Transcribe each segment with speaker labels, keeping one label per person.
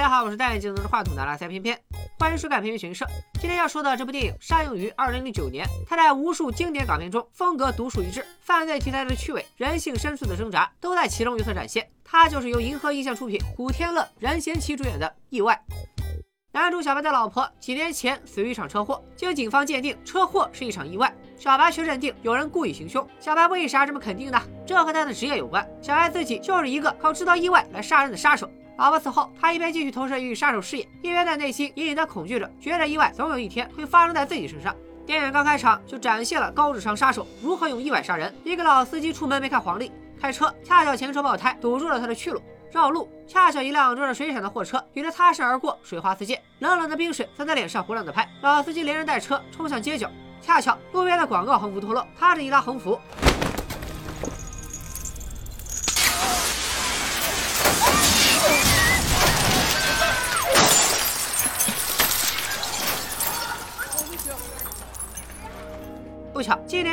Speaker 1: 大家好，我是戴眼镜拿着话筒的拉塞偏偏，欢迎收看偏偏寻社。今天要说的这部电影上映于二零零九年，它在无数经典港片中风格独树一帜，犯罪题材的趣味、人性深处的挣扎都在其中有所展现。它就是由银河映像出品、古天乐、任贤齐主演的《意外》。男主小白的老婆几年前死于一场车祸，经警方鉴定，车祸是一场意外。小白却认定有人故意行凶。小白为啥这么肯定呢？这和他的职业有关。小白自己就是一个靠制造意外来杀人的杀手。老婆死后，他一边继续投身于杀手事业，一边在内心隐隐的恐惧着，觉得意外总有一天会发生在自己身上。电影刚开场就展现了高智商杀手如何用意外杀人。一个老司机出门没看黄历，开车恰巧前车爆胎，堵住了他的去路。绕路，恰巧一辆装着水产的货车与他擦身而过，水花四溅，冷冷的冰水在他脸上胡乱的拍。老司机连人带车冲向街角，恰巧路边的广告横幅脱落，他这一拉横幅。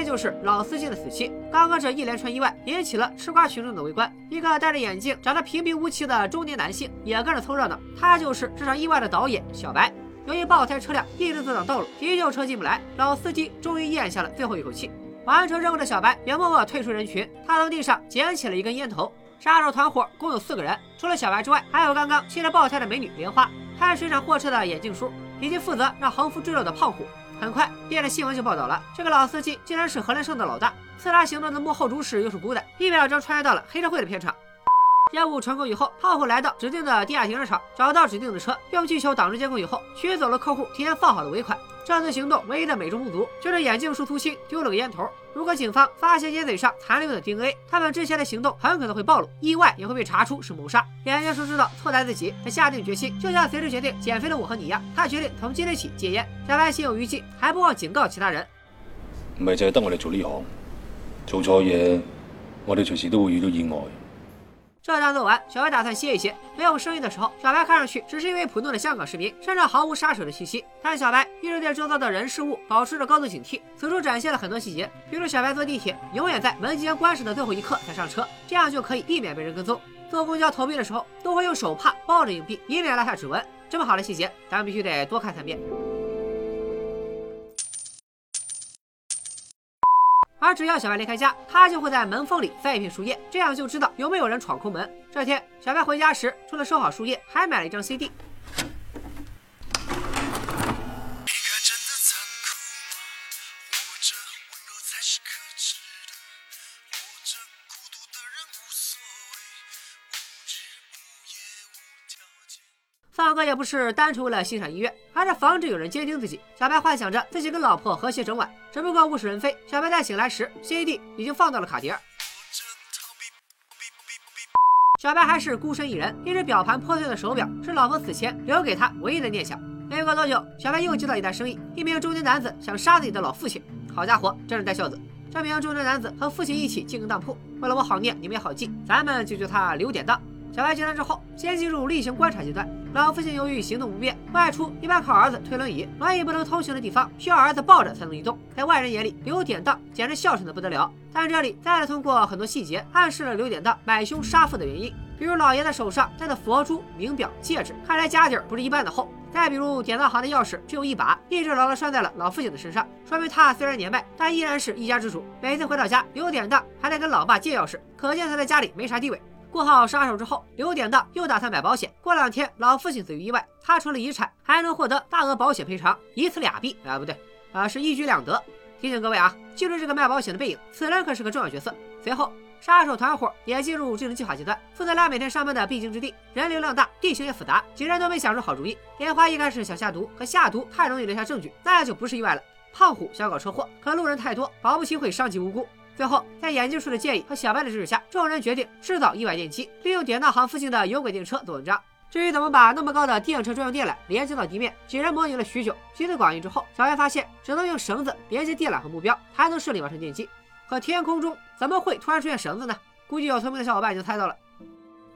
Speaker 1: 就是老司机的死期。刚刚这一连串意外引起了吃瓜群众的围观。一个戴着眼镜、长得平平无奇的中年男性也跟着凑热闹。他就是这场意外的导演小白。由于爆胎车辆一直阻挡道路，急救车进不来，老司机终于咽下了最后一口气。完成任务的小白也默默退出人群。他从地上捡起了一根烟头。杀手团伙共有四个人，除了小白之外，还有刚刚气得爆胎的美女莲花，开水产货车的眼镜叔，以及负责让横幅坠落的胖虎。很快，电视新闻就报道了，这个老司机竟然是荷兰胜的老大，刺杀行动的幕后主使又是古仔，一秒钟穿越到了黑社会的片场。任务成功以后，胖虎来到指定的地下停车场，找到指定的车，用气球挡住监控以后，取走了客户提前放好的尾款。这次行动唯一的美中不足，就是眼镜叔粗心丢了个烟头。如果警方发现烟嘴上残留的 DNA，他们之前的行动很可能会暴露，意外也会被查出是谋杀。眼镜叔知道错在自己，他下定决心，就像随时决定减肥的我和你一样，他决定从今天起戒烟。小白心有余悸，还不忘警告其他人：
Speaker 2: 唔系净系得我哋做呢行，做错嘢，我哋随时都会遇到意外。
Speaker 1: 这趟做完，小白打算歇一歇。没有声音的时候，小白看上去只是一位普通的香港市民，身上毫无杀手的气息。但小白一直对周遭的人事物保持着高度警惕。此处展现了很多细节，比如小白坐地铁永远在门即将关上的最后一刻才上车，这样就可以避免被人跟踪。坐公交投币的时候，都会用手帕抱着硬币，以免落下指纹。这么好的细节，咱们必须得多看三遍。而只要小白离开家，他就会在门缝里塞一片树叶，这样就知道有没有人闯空门。这天，小白回家时，除了收好树叶，还买了一张 CD。放歌也不是单纯为了欣赏音乐，而是防止有人监听自己。小白幻想着自己跟老婆和谐整晚，只不过物是人非。小白在醒来时，CD 已经放到了卡碟。小白还是孤身一人，一只表盘破碎的手表是老婆死前留给他唯一的念想。没过多久，小白又接到一单生意，一名中年男子想杀自己的老父亲。好家伙，真是带孝子！这名中年男子和父亲一起进个当铺，为了我好念，你们也好记，咱们就叫他刘典当。小白接单之后，先进入例行观察阶段。老父亲由于行动不便，外出一般靠儿子推轮椅，轮椅不能通行的地方需要儿子抱着才能移动。在外人眼里，刘典当简直孝顺的不得了。但这里再次通过很多细节暗示了刘典当买凶杀父的原因，比如老爷子手上戴的佛珠、名表、戒指，看来家底儿不是一般的厚。再比如典当行的钥匙只有一把，一直牢牢拴在了老父亲的身上，说明他虽然年迈，但依然是一家之主。每次回到家，刘典当还得跟老爸借钥匙，可见他在家里没啥地位。过好杀手之后，刘典当又打算买保险。过两天老父亲死于意外，他除了遗产，还能获得大额保险赔偿，一次俩币啊，不对，啊是一举两得。提醒各位啊，记住这个卖保险的背影，此人可是个重要角色。随后，杀手团伙也进入制定计划阶段，负责俩每天上班的必经之地，人流量大，地形也复杂，几人都没想出好主意。莲花一开始想下毒，可下毒太容易留下证据，那就不是意外了。胖虎想搞车祸，可路人太多，保不齐会伤及无辜。最后，在眼镜叔的建议和小白的支持下，众人决定制造意外电机，利用典当行附近的有轨电车做文章。至于怎么把那么高的电车专用电缆连接到地面，几人模拟了许久。集思广益之后，小白发现只能用绳子连接电缆和目标，才能顺利完成电击。可天空中怎么会突然出现绳子呢？估计有聪明的小伙伴已经猜到了，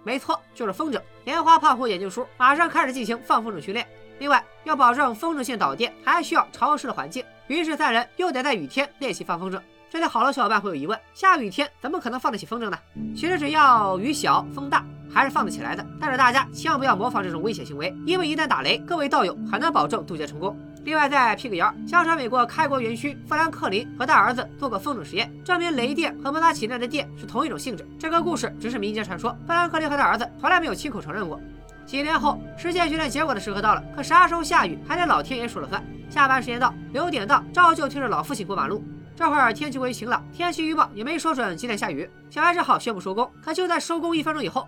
Speaker 1: 没错，就是风筝。莲花胖虎眼镜叔马上开始进行放风筝训练。另外，要保证风筝线导电，还需要潮湿的环境，于是三人又得在雨天练习放风筝。这里好多小伙伴会有疑问：下雨天怎么可能放得起风筝呢？其实只要雨小风大，还是放得起来的。但是大家千万不要模仿这种危险行为，因为一旦打雷，各位道友很难保证渡劫成功。另外再辟个谣，相传美国开国元勋富兰克林和他儿子做过风筝实验，证明雷电和摩擦起来的电是同一种性质。这个故事只是民间传说，富兰克林和他儿子从来没有亲口承认过。几年后，实践训练结果的时刻到了，可啥时候下雨还得老天爷说了算。下班时间到，六点到，照旧推着老父亲过马路。这会儿天气过于晴朗，天气预报也没说准几点下雨，小白只好宣布收工。可就在收工一分钟以后。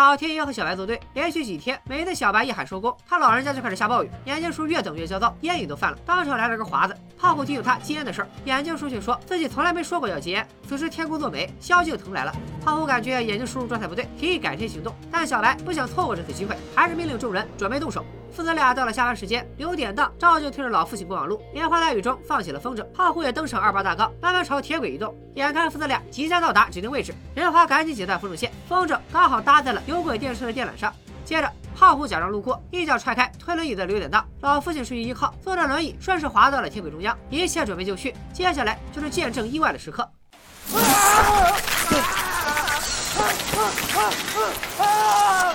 Speaker 1: 老天爷要和小白作对，连续几天，每次小白一喊收工，他老人家就开始下暴雨。眼镜叔越等越焦躁，烟瘾都犯了，当场来了个华子。胖虎提醒他戒烟的事儿，眼镜叔却说自己从来没说过要戒烟。此时天公作美，萧敬腾来了。胖虎感觉眼镜叔叔状态不对，提议改天行动。但小白不想错过这次机会，还是命令众人准备动手。父子俩到了下班时间，六点档照旧推着老父亲过马路，棉花大雨中放起了风筝。胖虎也登上二八大杠，慢慢朝铁轨移动。眼看父子俩即将到达指定位置，任华赶紧解断风筝线，风筝刚好搭在了有轨电车的电缆上。接着，胖虎假装路过，一脚踹开推轮椅的留点档，老父亲失去依靠，坐着轮椅顺势滑到了铁轨中央。一切准备就绪，接下来就是见证意外的时刻。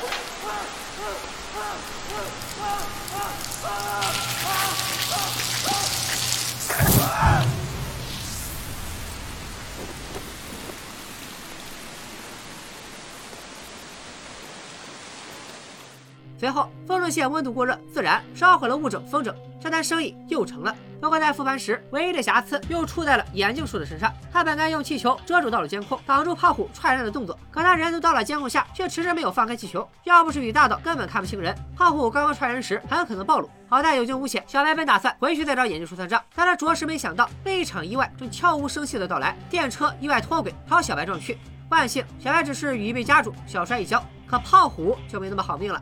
Speaker 1: 随后，风筝线温度过热，自燃烧毁了物证风筝，这单生意又成了。不过在复盘时，唯一的瑕疵又出在了眼镜叔的身上。他本该用气球遮住道路监控，挡住胖虎踹人的动作，可他人都到了监控下，却迟迟没有放开气球。要不是雨大到根本看不清人，胖虎刚刚踹人时很可能暴露。好在有惊无险，小白本打算回去再找眼镜叔算账，但他着实没想到另一场意外正悄无声息的到来，电车意外脱轨朝小白撞去。万幸，小白只是雨衣被夹住，小摔一跤。可胖虎就没那么好命了。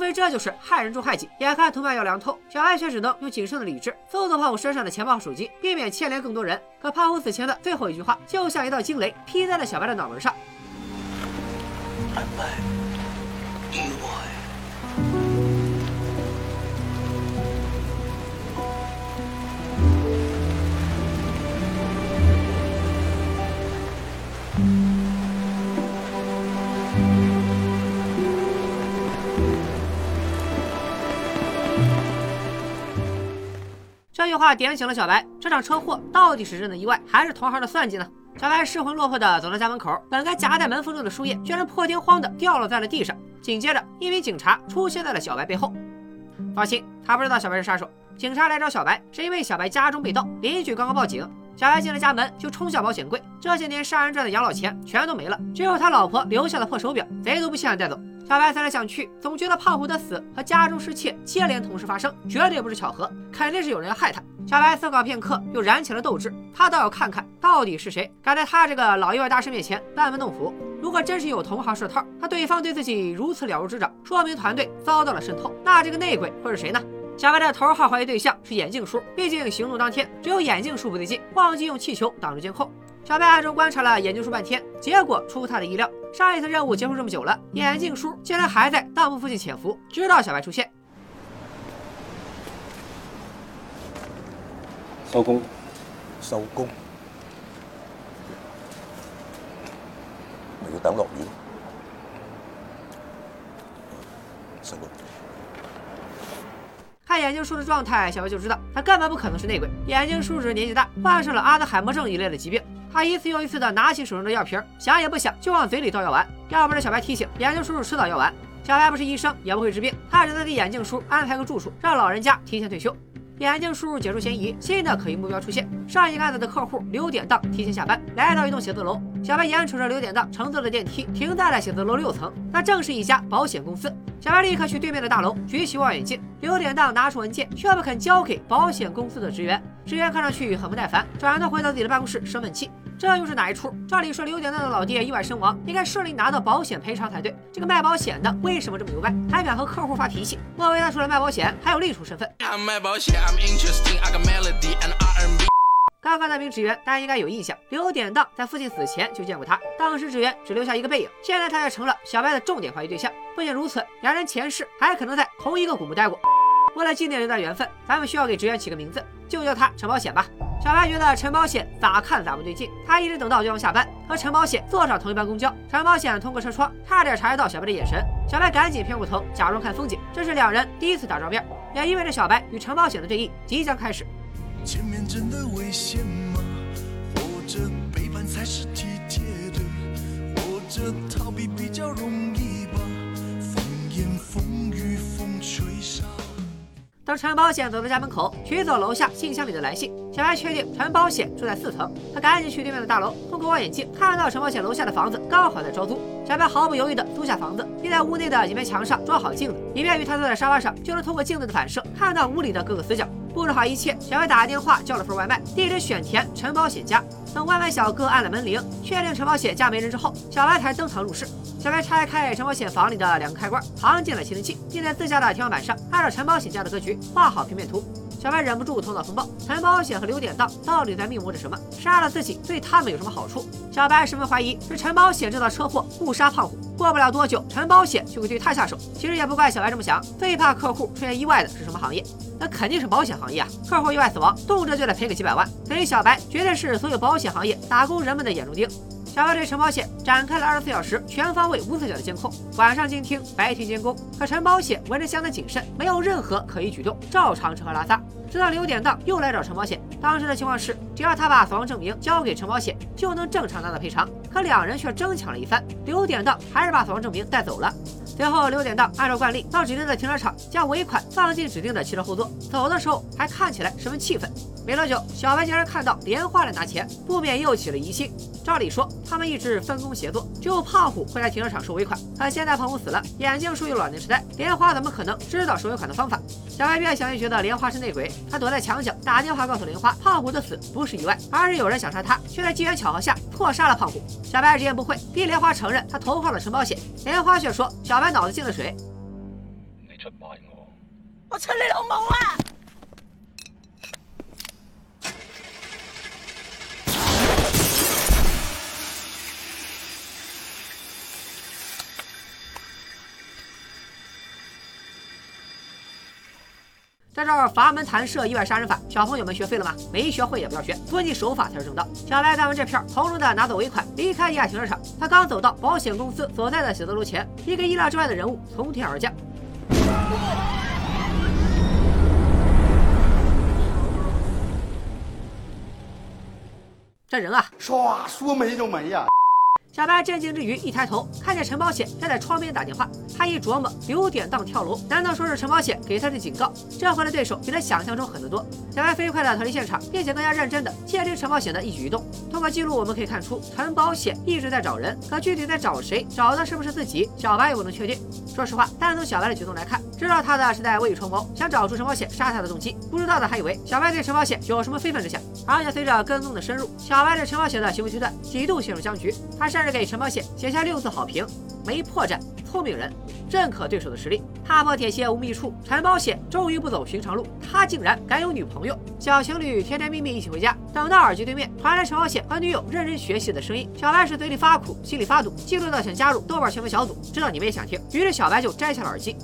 Speaker 1: 非这就是害人终害己？眼看同伴要凉透，小白却只能用仅剩的理智搜索胖虎身上的钱包和手机，避免牵连更多人。可胖虎死前的最后一句话，就像一道惊雷劈在了小白的脑门上。这句话点醒了小白，这场车祸到底是真的意外，还是同行的算计呢？小白失魂落魄地走到家门口，本该夹在门缝中的树叶，居然破天荒地掉落在了地上。紧接着，一名警察出现在了小白背后。放心，他不知道小白是杀手。警察来找小白，是因为小白家中被盗，邻居刚刚报警。小白进了家门，就冲向保险柜。这些年杀人赚的养老钱全都没了，只有他老婆留下的破手表，贼都不稀罕带走。小白思来想去，总觉得胖虎的死和家中失窃接连同时发生，绝对不是巧合，肯定是有人要害他。小白思考片刻，又燃起了斗志，他倒要看看到底是谁敢在他这个老意外大师面前班门弄斧。如果真是有同行设套，那对方对自己如此了如指掌，说明团队遭到了渗透。那这个内鬼会是谁呢？小白的头号怀疑对象是眼镜叔，毕竟行动当天只有眼镜叔不对劲，忘记用气球挡住监控。小白暗中观察了眼镜叔半天，结果出乎他的意料。上一次任务结束这么久了，眼镜叔竟然还在当铺附近潜伏，直到小白出现。
Speaker 2: 收工，
Speaker 3: 收工，咪要等落雨咯。收工。
Speaker 1: 看眼镜叔的状态，小白就知道他根本不可能是内鬼。眼镜叔只是年纪大，患上了阿兹海默症一类的疾病。他一次又一次的拿起手中的药瓶，想也不想就往嘴里倒药丸。要不是小白提醒，眼镜叔叔迟早药丸。小白不是医生，也不会治病，他只能给眼镜叔安排个住处，让老人家提前退休。眼镜叔叔解除嫌疑，新的可疑目标出现。上一个案子的客户刘典当提前下班，来到一栋写字楼。小白眼瞅着刘典当乘坐的电梯停在了写字楼六层，那正是一家保险公司。小白立刻去对面的大楼，举起望远镜。刘典当拿出文件，却不肯交给保险公司的职员。职员看上去很不耐烦，转头回到自己的办公室生闷气。这又是哪一出？照理说刘典当的老爹意外身亡，应该顺利拿到保险赔偿才对。这个卖保险的为什么这么牛掰，还敢和客户发脾气？莫非他除了卖保险，还有另一重身份？刚刚那名职员，大家应该有印象，刘典当在父亲死前就见过他，当时职员只留下一个背影，现在他也成了小白的重点怀疑对象。不仅如此，两人前世还可能在同一个古墓待过。为了纪念这段缘分，咱们需要给职员起个名字，就叫他陈保险吧。小白觉得陈保险咋看咋不对劲，他一直等到对方下班，和陈保险坐上同一班公交。陈保险通过车窗，差点察觉到小白的眼神，小白赶紧偏过头，假装看风景。这是两人第一次打照面，也意味着小白与陈保险的对弈即将开始。前面真的危险吗？或者背叛才是体贴的？或者逃避比较容易吧？风言风语，风吹沙。等陈保险走到家门口，取走楼下信箱里的来信，小白确定陈保险住在四层，他赶紧去对面的大楼，通过望远镜看到陈保险楼下的房子刚好在招租，小白毫不犹豫地租下房子，并在屋内的一面墙上装好镜子，以便于他坐在沙发上就能通过镜子的反射看到屋里的各个死角。布置好一切，小白打电话叫了份外卖，地址选填陈保险家。等外卖小哥按了门铃，确定陈保险家没人之后，小白才登堂入室。小白拆开陈保险房里的两个开关，藏进了窃听器，并在自家的天花板上按照陈保险家的格局画好平面图。小白忍不住头脑风暴：陈保险和刘典当到底在密谋着什么？杀了自己对他们有什么好处？小白十分怀疑是陈保险制造车祸误杀胖虎。过不了多久，陈保险就会对他下手。其实也不怪小白这么想，最怕客户出现意外的是什么行业？那肯定是保险行业啊！客户意外死亡，动辄就得赔个几百万，所以小白绝对是所有保险行业打工人们的眼中钉。小白对陈保险展开了二十四小时、全方位、无死角的监控，晚上监听，白天监工。可陈保险闻着香的谨慎，没有任何可疑举动，照常吃喝拉撒。直到刘典当又来找陈保险，当时的情况是，只要他把死亡证明交给陈保险，就能正常拿到赔偿。可两人却争抢了一番，刘典当还是把死亡证明带走了。随后，刘典当按照惯例到指定的停车场，将尾款放进指定的汽车后座，走的时候还看起来十分气愤。没多久，小白竟然看到莲花来拿钱，不免又起了疑心。照理说，他们一直分工协作，只有胖虎会来停车场收尾款。可现在胖虎死了，眼镜叔又老年痴呆，莲花怎么可能知道收尾款的方法？小白越想越觉得莲花是内鬼，他躲在墙角打电话告诉莲花，胖虎的死不是意外，而是有人想杀他，却在机缘巧合下错杀了胖虎。小白直言不讳，逼莲花承认他投靠了陈保险，莲花却说小白脑子进了水。
Speaker 2: 你出卖我，
Speaker 4: 我出你老母啊！
Speaker 1: 在这儿阀门弹射意外杀人法，小朋友们学废了吗？没学会也不要学，遵纪守法才是正道。小白干完这片，从容的拿走尾款，离开地下停车场。他刚走到保险公司所在的写字楼前，一个意料之外的人物从天而降。这人啊，
Speaker 5: 唰，说没就没呀！
Speaker 1: 小白震惊之余，一抬头看见陈保险站在窗边打电话。他一琢磨，刘典当跳楼，难道说是陈保险给他的警告？这回的对手比他想象中狠得多。小白飞快地逃离现场，并且更加认真地窃听陈保险的一举一动。通过记录，我们可以看出陈保险一直在找人，可具体在找谁，找的是不是自己，小白也不能确定。说实话，单从小白的举动来看，知道他的是在未雨绸缪，想找出陈保险杀他的动机。不知道的还以为小白对陈保险有什么非分之想。而且随着跟踪的深入，小白对陈保险的行为推断几度陷入僵局。他甚至给陈保险写下六字好评：没破绽，聪明人，认可对手的实力。踏破铁鞋无觅处，陈保险终于不走寻常路，他竟然敢有女朋友。小情侣甜甜蜜蜜一起回家，等到耳机对面传来陈保险和女友认真学习的声音，小白是嘴里发苦，心里发堵，激动到想加入豆瓣新闻小组，知道你们也想听，于是小白就摘下了耳机。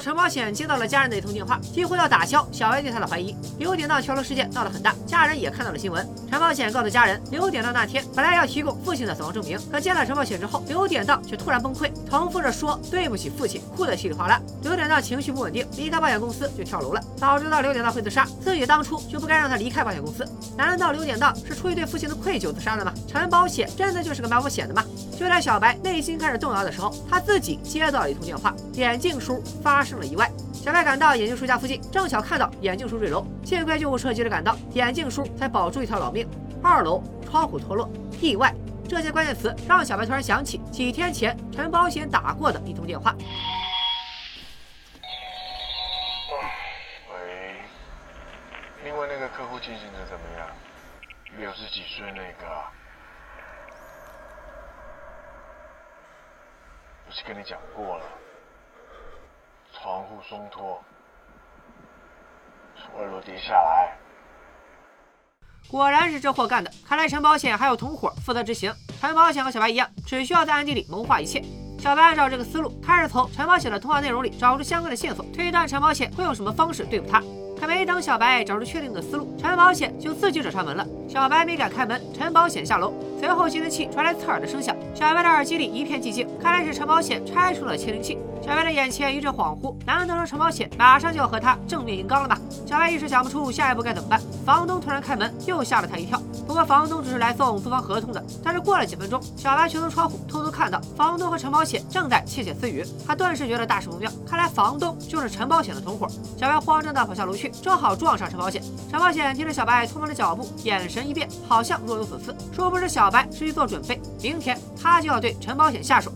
Speaker 1: 陈保险接到了家人的一通电话，几乎要打消小白对他的怀疑。刘典当跳楼事件闹得很大，家人也看到了新闻。陈保险告诉家人，刘典当那天本来要提供父亲的死亡证明，可见了陈保险之后，刘典当却突然崩溃，重复着说对不起父亲，哭得稀里哗啦。刘典当情绪不稳定，离开保险公司就跳楼了。早知道刘典当会自杀，自己当初就不该让他离开保险公司。难道刘典当是出于对父亲的愧疚自杀的吗？陈保险真的就是个卖保险的吗？就在小白内心开始动摇的时候，他自己接到了一通电话，眼镜叔发生了意外。小白赶到眼镜叔家附近，正巧看到眼镜叔坠楼，幸亏救护车及时赶到，眼镜叔才保住一条老命。二楼窗户脱落，意外，这些关键词让小白突然想起几天前陈保险打过的一通电话。
Speaker 6: 喂，另外那个客户进行的怎么样？六十几岁那个，不是跟你讲过了，窗户松脱，从二楼跌下来。
Speaker 1: 果然是这货干的，看来陈保险还有同伙负责执行。陈保险和小白一样，只需要在暗地里谋划一切。小白按照这个思路，开始从陈保险的通话内容里找出相关的线索，推断陈保险会用什么方式对付他。还没等小白找出确定的思路，陈保险就自己找上门了。小白没敢开门，陈保险下楼。随后窃听器传来刺耳的声响，小白的耳机里一片寂静，看来是陈保险拆除了窃听器。小白的眼前一阵恍惚，难道说陈保险马上就要和他正面硬刚了吗？小白一时想不出下一步该怎么办。房东突然开门，又吓了他一跳。不过房东只是来送租房合同的。但是过了几分钟，小白却从窗户偷偷看到房东和陈保险正在窃窃私语。他顿时觉得大事不妙，看来房东就是陈保险的同伙。小白慌张地跑下楼去，正好撞上陈保险。陈保险听着小白匆忙的脚步，眼神一变，好像若有所思。殊不知小白是去做准备，明天他就要对陈保险下手。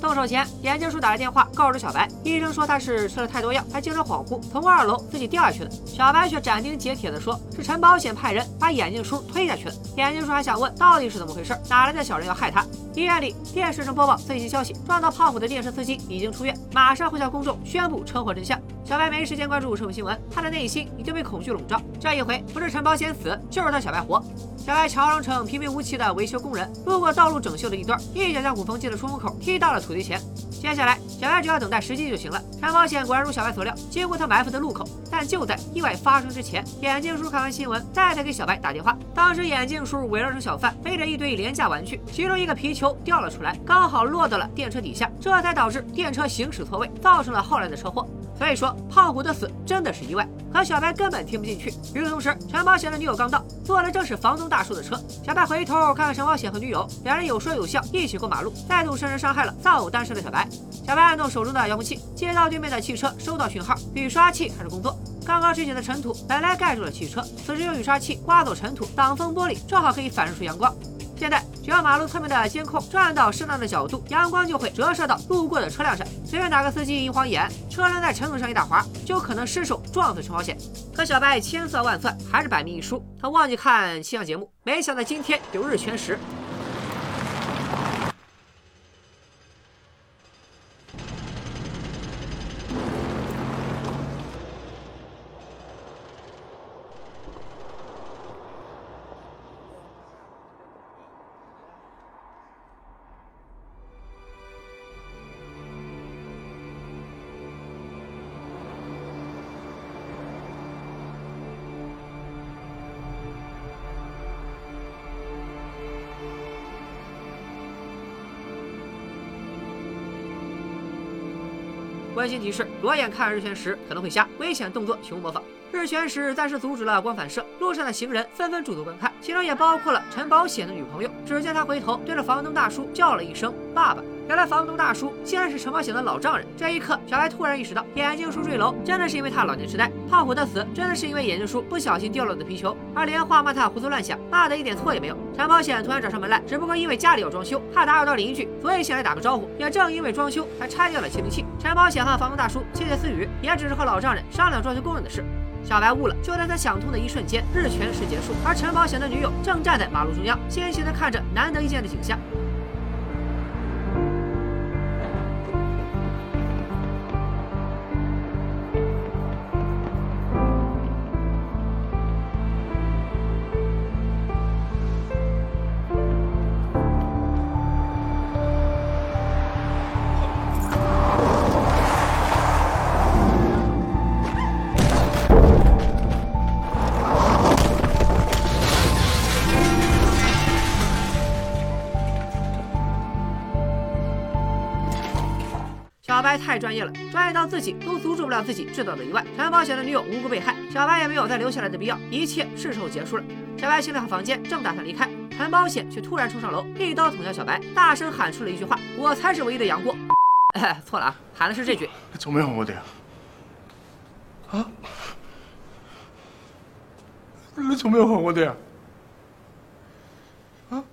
Speaker 1: 动手前，眼镜叔打来电话告知小白，医生说他是吃了太多药，还精神恍惚，从二楼自己掉下去的。小白却斩钉截铁地说，是陈保险派人把眼镜叔推下去的。眼镜叔还想问到底是怎么回事，哪来的小人要害他？医院里，电视上播报最新消息：撞到胖虎的电车司机已经出院，马上会向公众宣布车祸真相。小白没时间关注社会新闻，他的内心已经被恐惧笼罩。这一回不是陈保险死，就是他小白活。小白乔装成平平无奇的维修工人，路过道路整修的一段，一脚将鼓风机的出风口踢到了土地前。接下来，小白只要等待时机就行了。陈保险果然如小白所料，经过他埋伏的路口。但就在意外发生之前，眼镜叔看完新闻，再次给小白打电话。当时眼镜叔伪装成小贩，背着一堆廉价玩具，其中一个皮球掉了出来，刚好落到了电车底下，这才导致电车行驶错位，造成了后来的车祸。所以说，胖虎的死真的是意外。可小白根本听不进去。与此同时，陈保险的女友刚到，坐的正是房东大叔的车。小白回头看看陈保险和女友，两人有说有笑，一起过马路，再度深深伤害了丧偶单身的小白。小白按动手中的遥控器，接到对面的汽车收到讯号，雨刷器开始工作。刚刚吹起的尘土本来盖住了汽车，此时用雨刷器刮走尘土，挡风玻璃正好可以反射出阳光。现在只要马路侧面的监控转到适当的角度，阳光就会折射到路过的车辆上。随便哪个司机一晃眼，车辆在尘土上一打滑，就可能失手撞死陈保险。可小白千算万算，还是百密一疏，他忘记看气象节目，没想到今天有日全食。温馨提示：裸眼看日全食可能会瞎，危险动作请勿模仿。日全食暂时阻止了光反射，路上的行人纷纷驻足观看，其中也包括了陈保险的女朋友。只见他回头对着房东大叔叫了一声“爸爸”。原来房东大叔竟然是陈保险的老丈人。这一刻，小白突然意识到，眼镜叔坠楼真的是因为他老年痴呆，胖虎的死真的是因为眼镜叔不小心掉落的皮球，而连话骂他胡思乱想，骂的一点错也没有。陈保险突然找上门来，只不过因为家里要装修，怕打扰到邻居，所以先来打个招呼。也正因为装修，才拆掉了窃听器。陈保险和房东大叔窃窃私语，也只是和老丈人商量装修工人的事。小白悟了，就在他想通的一瞬间，日全食结束，而陈保险的女友正站在马路中央，欣喜地看着难得一见的景象。太专业了，专业到自己都阻止不了自己制造的意外。陈保险的女友无辜被害，小白也没有再留下来的必要，一切是时候结束了。小白清理好房间，正打算离开，陈保险却突然冲上楼，一刀捅向小白，大声喊出了一句话：“我才是唯一的杨过。”哎，错了啊，喊的是这句。
Speaker 6: 做咩我的啊？啊？你怎么要还我的呀？啊？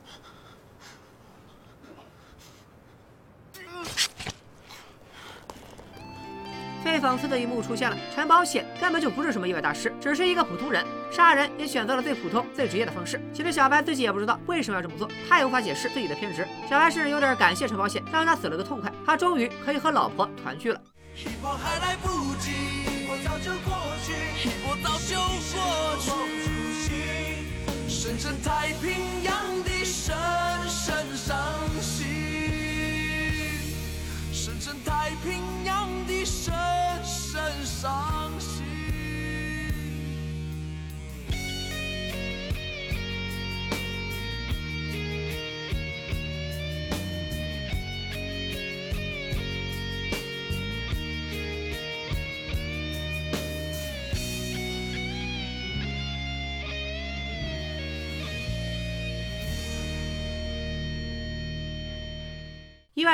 Speaker 1: 被讽刺的一幕出现了，陈保险根本就不是什么意外大师，只是一个普通人，杀人也选择了最普通、最职业的方式。其实小白自己也不知道为什么要这么做，他也无法解释自己的偏执。小白是有点感谢陈宝显，让他死了个痛快，他终于可以和老婆团聚了。
Speaker 7: 我还来不及，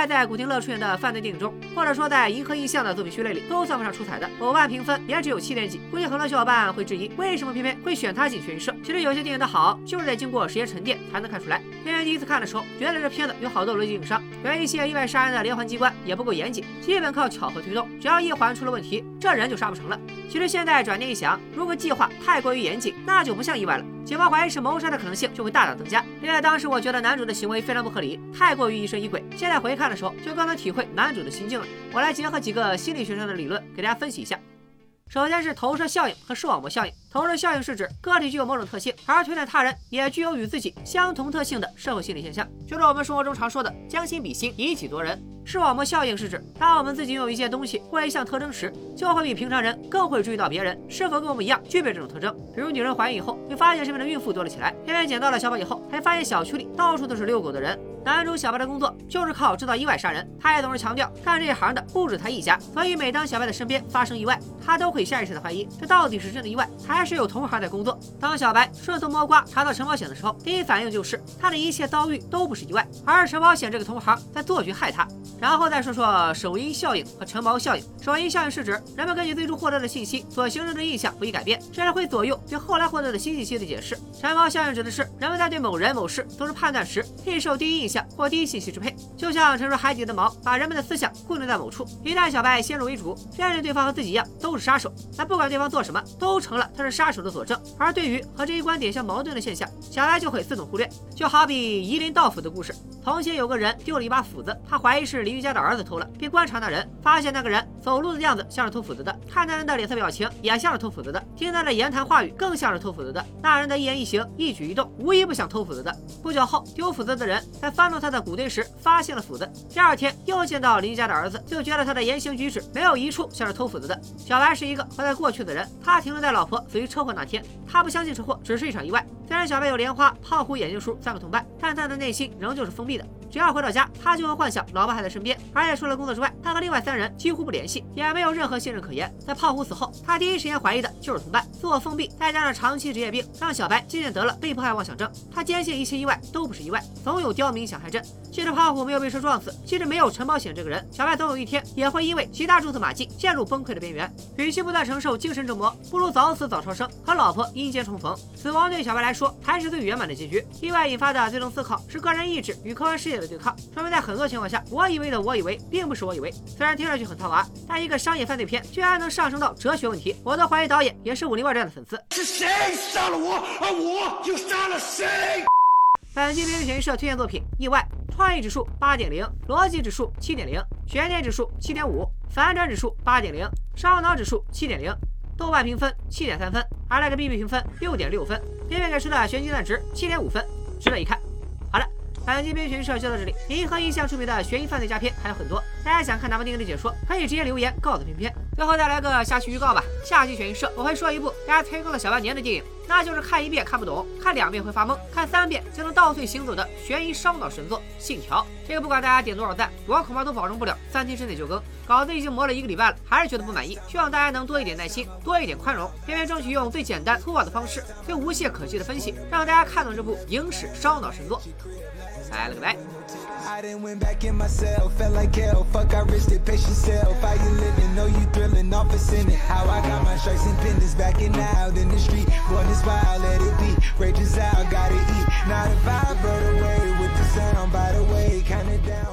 Speaker 1: 在古天乐出演的犯罪电影中，或者说在银河映像的作品序列里，都算不上出彩的。某瓣评分也只有七点几。估计很多小伙伴会质疑，为什么偏偏会选他进悬疑社？其实有些电影的好，就是在经过时间沉淀才能看出来。偏偏第一次看的时候，觉得这片子有好多逻辑硬伤，原一些意外杀人的连环机关也不够严谨，基本靠巧合推动，只要一环出了问题，这人就杀不成了。其实现在转念一想，如果计划太过于严谨，那就不像意外了。警方怀疑是谋杀的可能性就会大大增加。另外，当时我觉得男主的行为非常不合理，太过于疑神疑鬼。现在回看的时候，就更能体会男主的心境了。我来结合几个心理学上的理论，给大家分析一下。首先是投射效应和视网膜效应。投射效应是指个体具有某种特性，而推断他人也具有与自己相同特性的社会心理现象，就是我们生活中常说的将心比心，以己度人。视网膜效应是指，当我们自己拥有一件东西或一项特征时，就会比平常人更会注意到别人是否跟我们一样具备这种特征。比如女人怀孕以后，会发现身边的孕妇多了起来；偏偏捡到了小宝以后，还发现小区里到处都是遛狗的人。男主小白的工作就是靠制造意外杀人，他也总是强调，干这一行的不止他一家。所以每当小白的身边发生意外，他都会下意识的怀疑，这到底是真的意外，还是有同行在工作？当小白顺藤摸瓜查到陈保险的时候，第一反应就是他的一切遭遇都不是意外，而是陈保险这个同行在做局害他。然后再说说首因效应和陈毛效应。首因效应是指人们根据最初获得的信息所形成的印象不易改变，甚至会左右对后来获得的新信息的解释。陈毛效应指的是人们在对某人某事做出判断时，易受第一印象或第一信息支配。就像沉入海底的锚，把人们的思想固定在某处。一旦小白先入为主，认为对方和自己一样都是杀手，那不管对方做什么，都成了他是杀手的佐证。而对于和这一观点相矛盾的现象，小白就会自动忽略。就好比夷陵盗斧的故事，从前有个人丢了一把斧子，他怀疑是邻居家的儿子偷了，并观察那人，发现那个人走路的样子像是偷斧子的，看那人的脸色表情也像是偷斧子的，听他的言谈话语更像是偷斧子的。那人的一言一行、一举一动，无一不像偷斧子的。不久后，丢斧子的人在翻动他的谷堆时，发现了斧子。第二天又见到邻居家的儿子，就觉得他的言行举止没有一处像是偷斧子的。小白还是一个活在过去的人，他停留在老婆死于车祸那天，他不相信车祸只是一场意外。虽然小白有莲花、胖虎、眼镜叔三个同伴，但他的内心仍旧是封闭的。只要回到家，他就会幻想老婆还在身边，而且除了工作之外，他和另外三人几乎不联系，也没有任何信任可言。在胖虎死后，他第一时间怀疑的就是同伴。自我封闭，再加上长期职业病，让小白渐渐得了被迫害妄想症。他坚信一切意外都不是意外，总有刁民想害朕。即使胖虎没有被车撞死，即使没有陈保险这个人，小白总有一天也会因为其他蛛丝马迹陷入崩溃的边缘。与其不断承受精神折磨，不如早死早超生，和老婆阴间重逢。死亡对小白来说才是最圆满的结局。意外引发的最终思考是个人意志与客观世界的对抗，说明在很多情况下，我以为的我以为，并不是我以为。虽然听上去很套娃，但一个商业犯罪片居然能上升到哲学问题，我都怀疑导演也是《武林外传》的粉丝。
Speaker 7: 是谁杀了我，而我又杀了谁？
Speaker 1: 本期编剧悬疑社推荐作品《意外》，创意指数八点零，逻辑指数七点零，悬念指数七点五，反转指数八点零，烧脑指数七点零，豆瓣评分七点三分，而那个 B B 评分六点六分，片片给出的悬鸡蛋值七点五分，值得一看。本期编剧悬疑社就到这里。银河印象出品的悬疑犯罪佳片还有很多，大家想看哪部电影的解说，可以直接留言告诉片片。最后再来个下期预告吧，下期悬疑社我会说一部大家催更了小半年的电影。那就是看一遍看不懂，看两遍会发懵，看三遍就能倒退行走的悬疑烧脑神作《信条》。这个不管大家点多少赞，我恐怕都保证不了三天之内就更。稿子已经磨了一个礼拜了，还是觉得不满意。希望大家能多一点耐心，多一点宽容，偏偏争取用最简单粗暴的方式，最无懈可击的分析，让大家看懂这部影史烧脑神作。
Speaker 8: I didn't win went back in myself, felt like hell. Fuck, I risked it, pace yourself. How you living? Know you thrilling, off a it. How I got my stripes and pendants back and out in the street. One this wild, let it be. Rages out, gotta eat. Not a vibe, bird away with the sound, by the way, kinda down.